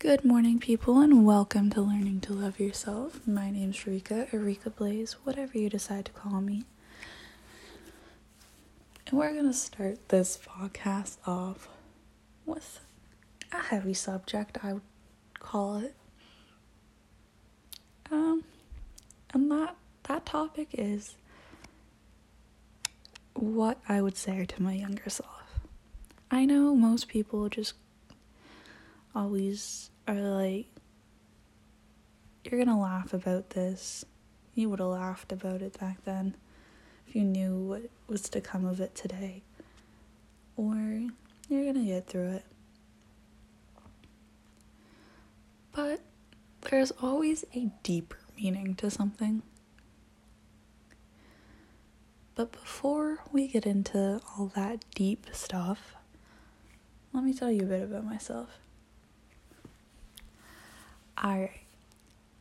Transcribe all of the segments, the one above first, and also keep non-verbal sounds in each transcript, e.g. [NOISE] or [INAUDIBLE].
Good morning, people, and welcome to Learning to Love Yourself. My name's Rika, or Rika Blaze, whatever you decide to call me. And we're going to start this podcast off with a heavy subject, I would call it. Um, and that, that topic is what I would say to my younger self. I know most people just always are like, you're gonna laugh about this. You would have laughed about it back then if you knew what was to come of it today. Or you're gonna get through it. But there's always a deeper meaning to something. But before we get into all that deep stuff, let me tell you a bit about myself. Alright,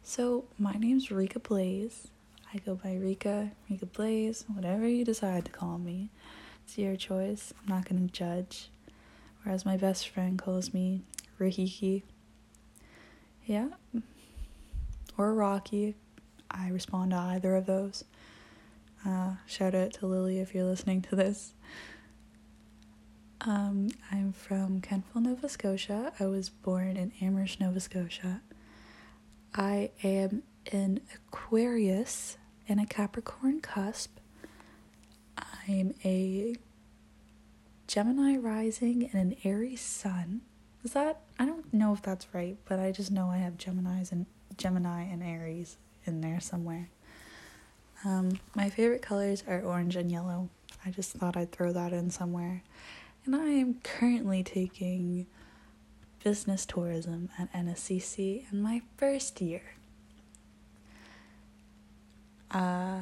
so my name's Rika Blaze. I go by Rika, Rika Blaze, whatever you decide to call me. It's your choice. I'm not gonna judge. Whereas my best friend calls me Rikiki. Yeah. Or Rocky. I respond to either of those. Uh, shout out to Lily if you're listening to this. Um, I'm from Kentville, Nova Scotia. I was born in Amherst, Nova Scotia. I am an Aquarius and a Capricorn cusp. I'm a Gemini rising and an Aries sun. Is that I don't know if that's right, but I just know I have Gemini's and Gemini and Aries in there somewhere. Um, my favorite colors are orange and yellow. I just thought I'd throw that in somewhere. And I am currently taking business tourism at NSCC in my first year. Uh,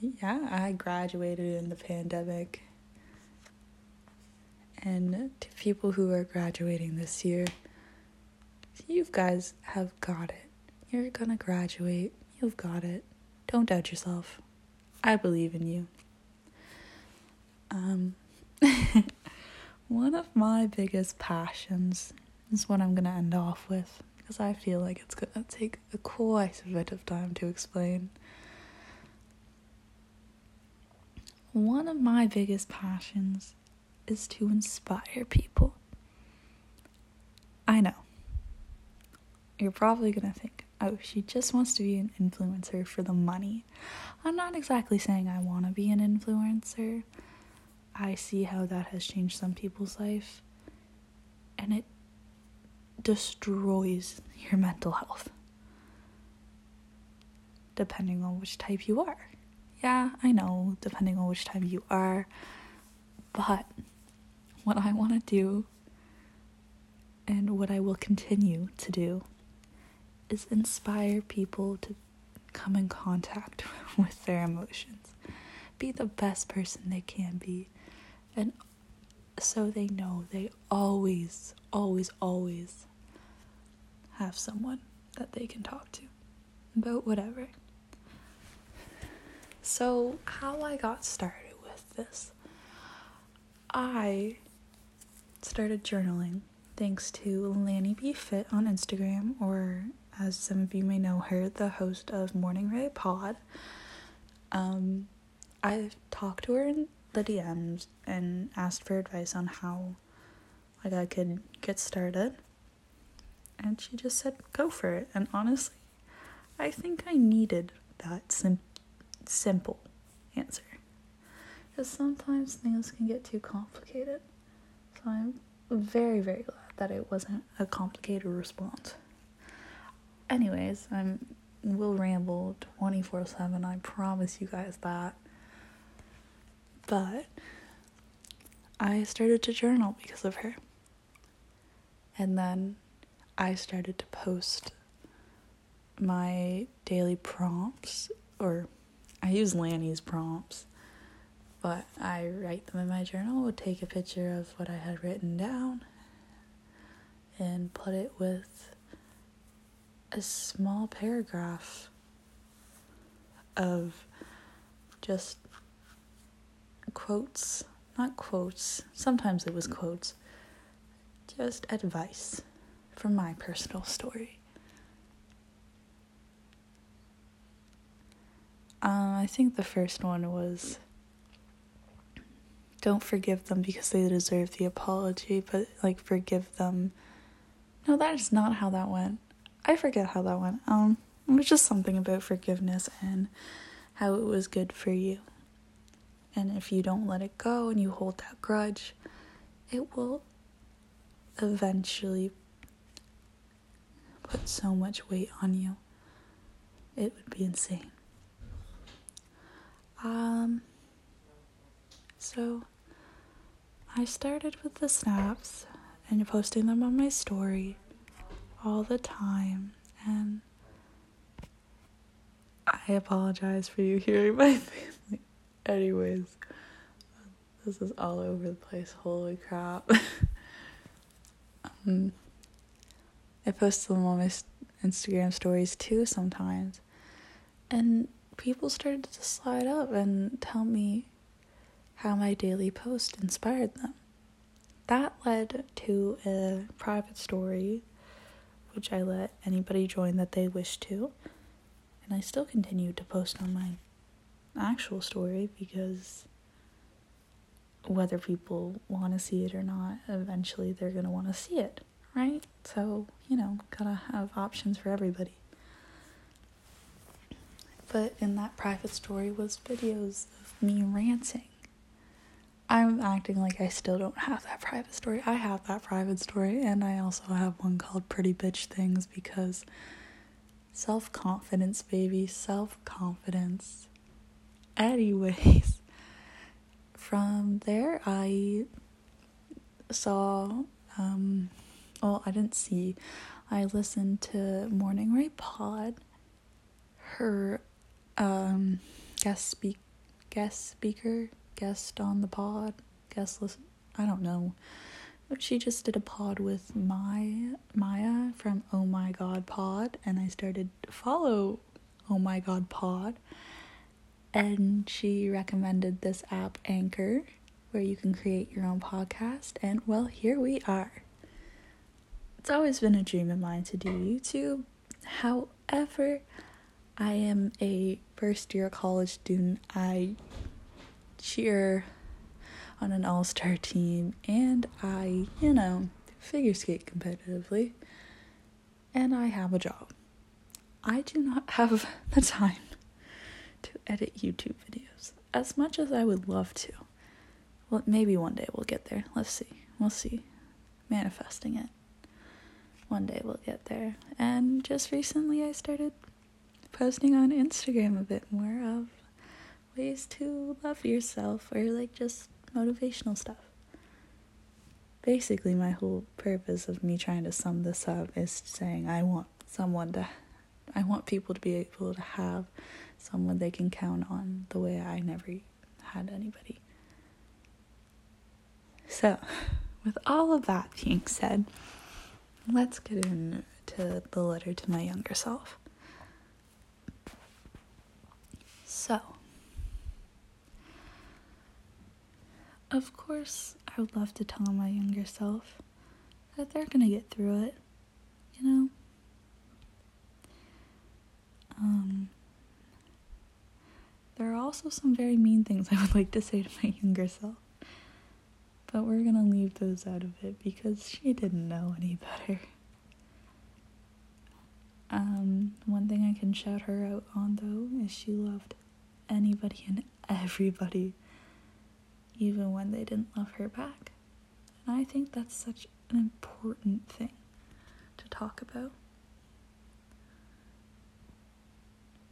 yeah, I graduated in the pandemic. And to people who are graduating this year, you guys have got it. You're gonna graduate. You've got it. Don't doubt yourself. I believe in you. Um, [LAUGHS] one of my biggest passions is what I'm gonna end off with because I feel like it's gonna take a quite a bit of time to explain. One of my biggest passions is to inspire people. I know. You're probably gonna think, oh, she just wants to be an influencer for the money. I'm not exactly saying I wanna be an influencer. I see how that has changed some people's life. And it destroys your mental health. Depending on which type you are. Yeah, I know, depending on which type you are. But what I want to do and what I will continue to do is inspire people to come in contact [LAUGHS] with their emotions. Be the best person they can be. And so they know they always, always, always have someone that they can talk to about whatever. So, how I got started with this, I started journaling thanks to Lanny B Fit on Instagram, or as some of you may know her, the host of Morning Ray Pod. Um, I talked to her in the DMs and asked for advice on how like I could get started and she just said go for it. And honestly i think i needed that sim- simple answer. Because sometimes things can get too complicated. So i'm very very glad that it wasn't a complicated response. Anyways i'm will ramble 24-7 i promise you guys that. But i started to journal because of her. And then I started to post my daily prompts, or I use Lanny's prompts, but I write them in my journal, would take a picture of what I had written down, and put it with a small paragraph of just quotes, not quotes, sometimes it was quotes, just advice from my personal story. Um, I think the first one was don't forgive them because they deserve the apology, but like forgive them. No, that is not how that went. I forget how that went. Um, it was just something about forgiveness and how it was good for you. And if you don't let it go and you hold that grudge, it will eventually put so much weight on you. It would be insane. Um so I started with the snaps and posting them on my story all the time and I apologize for you hearing my [LAUGHS] family. Anyways, this is all over the place. Holy crap. [LAUGHS] um, I post them on my Instagram stories too sometimes. And people started to slide up and tell me how my daily post inspired them. That led to a private story, which I let anybody join that they wish to. And I still continue to post on my actual story because whether people want to see it or not, eventually they're going to want to see it, right? So, you know, gotta have options for everybody. But in that private story was videos of me ranting. I'm acting like I still don't have that private story. I have that private story, and I also have one called Pretty Bitch Things because self confidence, baby, self confidence. Anyways, [LAUGHS] from there, I saw, um, well, I didn't see, I listened to Morning Ray Pod, her um, guest speak, guest speaker, guest on the pod, guest listen, I don't know. She just did a pod with my Maya from Oh My God Pod, and I started to follow Oh My God Pod and she recommended this app Anchor where you can create your own podcast and well here we are. It's always been a dream of mine to do YouTube. However, I am a first year college student. I cheer on an all-star team and I, you know, figure skate competitively. And I have a job. I do not [LAUGHS] have the time to edit YouTube videos as much as I would love to. Well, maybe one day we'll get there. Let's see. We'll see. Manifesting it. One day we'll get there. And just recently I started posting on Instagram a bit more of ways to love yourself or like just motivational stuff. Basically, my whole purpose of me trying to sum this up is saying I want someone to, I want people to be able to have someone they can count on the way I never had anybody. So, [LAUGHS] with all of that being said, let's get into the letter to my younger self. So, of course, I would love to tell my younger self that they're gonna get through it, you know? Um, there are also some very mean things I would like to say to my [LAUGHS] younger self. But we're gonna leave those out of it because she didn't know any better. Um, one thing I can shout her out on though is she loved anybody and everybody, even when they didn't love her back. And I think that's such an important thing to talk about.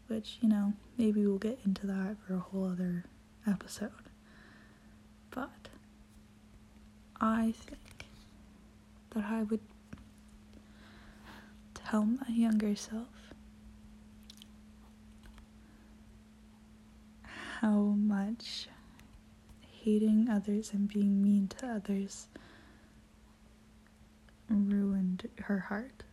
which, you know, maybe we'll get into that for a whole other episode. But I think that I would tell my younger self how much hating others and being mean to others ruined her heart.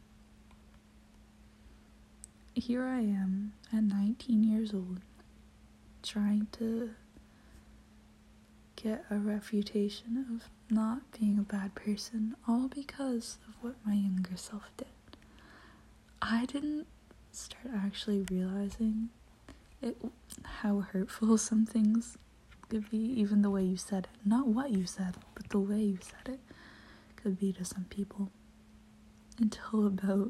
Here I am at 19 years old trying to get a refutation of not being a bad person, all because of what my younger self did. I didn't start actually realizing it how hurtful [LAUGHS] some things could be, even the way you said it. Not what you said, but the way you said it could be to some people. Until about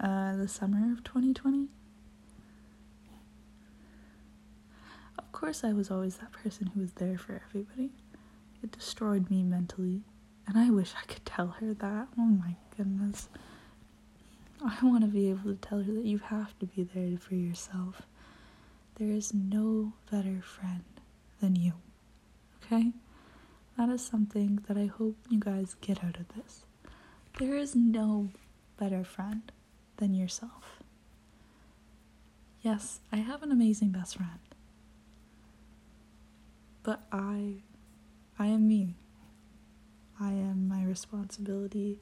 uh, the summer of 2020. Course, I was always that person who was there for everybody. It destroyed me mentally, and I wish I could tell her that. Oh my goodness. I want to be able to tell her that you have to be there for yourself. There is no better friend than you. Okay? That is something that I hope you guys get out of this. There is no better friend than yourself. Yes, I have an amazing best friend. But I I am me. I am my responsibility.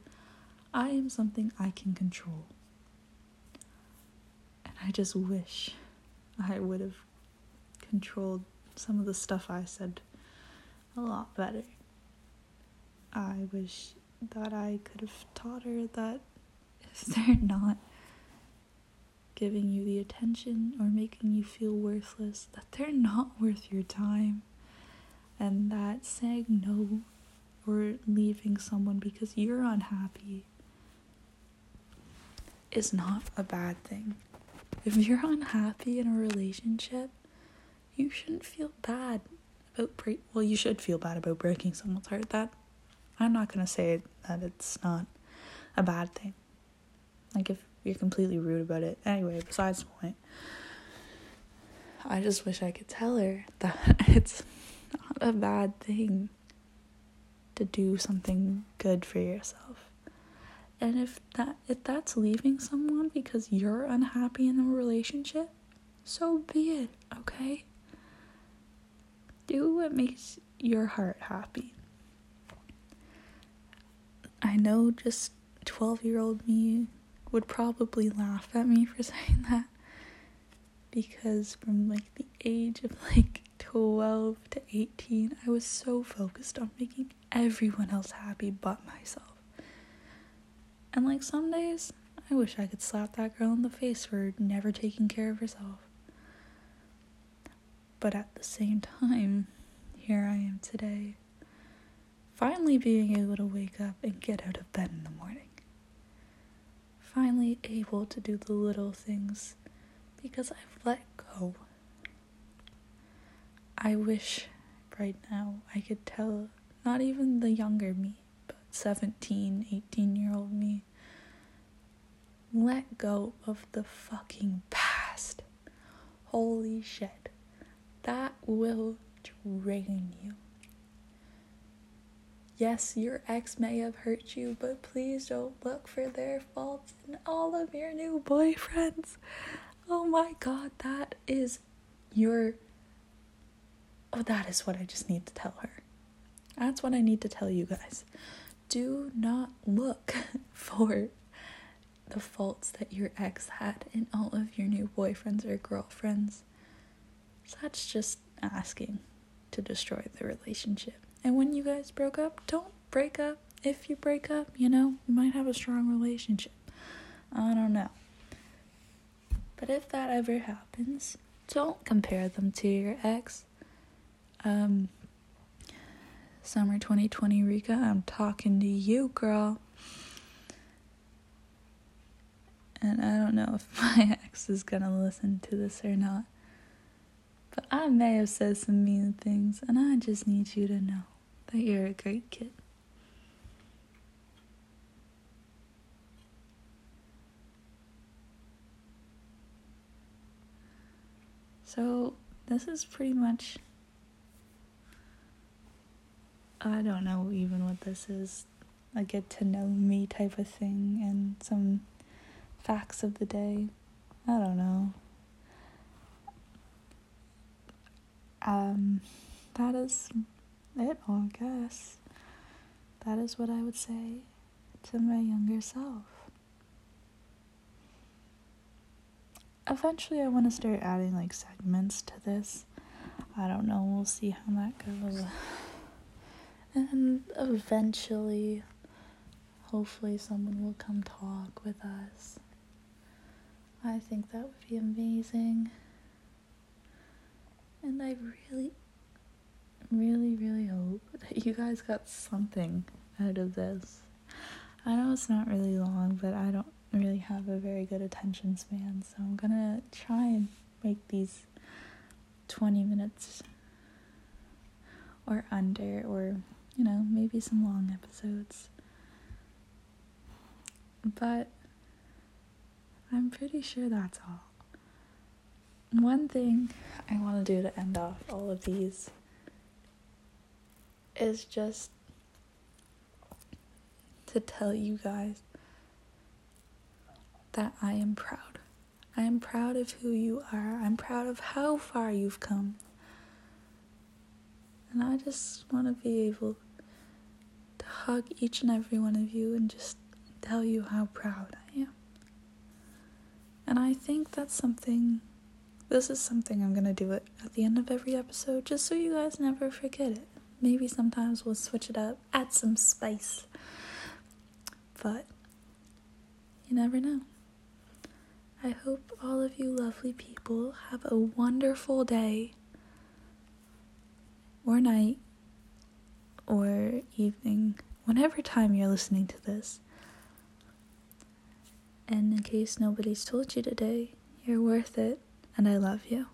I am something I can control. And I just wish I would have controlled some of the stuff I said a lot better. I wish that I could have taught her that if [LAUGHS] they're not giving you the attention or making you feel worthless, that they're not worth your time, and that saying no or leaving someone because you're unhappy is not a bad thing. If you're unhappy in a relationship, you shouldn't feel bad about break. Well, you should feel bad about breaking someone's heart. That I'm not gonna say that it's not a bad thing. Like if you're completely rude about it. Anyway, besides the point. I just wish I could tell her [LAUGHS] that it's not a bad thing to do something good for yourself. And if that if that's leaving someone because you're unhappy in a relationship, so be it, okay? Do what makes your heart happy. I know just 12 year old me would probably laugh at me for [LAUGHS] saying that because from like the age of like 12 to 18, I was so focused on making everyone else happy but myself. And like some days, I wish I could slap that girl in the face for never taking care of herself. But at the same time, here I am today, finally being able to wake up and get out of bed in the morning. Finally able to do the little things because I've let go. I wish right now I could tell not even the younger me, but 17, 18 year old me. Let go of the fucking past. Holy shit. That will drain you. Yes, your ex may have hurt you, but please don't look for their faults in all of your new boyfriends. Oh my god, that is your. Oh, that is what I just need to tell her. That's what I need to tell you guys do not look [LAUGHS] for the faults that your ex had in all of your new boyfriends or girlfriends. That's just asking to destroy the relationship. And when you guys broke up, don't break up. If you break up, you know, you might have a strong relationship. I don't know. But if that ever happens, don't compare them to your ex. Um, Summer 2020 Rika, I'm talking to you, girl. And I don't know [LAUGHS] if my ex is gonna listen to this or not. But I may have said some mean things, and I just need you to know that you're a great kid. So, this is pretty much I don't know even what this is. A get to know me type of thing and some facts of the day. I don't know. Um, that is it, I guess. That is what I would say to my younger self. Eventually, I want to start adding like segments to this. I don't know. We'll see how that goes. And eventually, hopefully, someone will come talk with us. I think that would be amazing. And I really, really, really hope [LAUGHS] that you guys got something out of this. I know it's not really long, but I don't really have a very good attention span, so I'm gonna try and make these 20 minutes or under, or you know, maybe some long episodes. But I'm pretty sure that's all. One thing I want to do to end off all of these is just to tell you guys that I am proud. I am proud of who you are. I'm proud of how far you've come. And I just want to be able hug each and every one of you and just tell you how proud I am. And I think that's something, this is something I'm to do it at the end of every episode just so you guys never forget it. Maybe sometimes we'll switch it up, add some spice. But you never know. I hope all of you lovely people have a wonderful day or night or evening, whenever time you're listening to this. And in case nobody's told you today, you're worth it and I love you.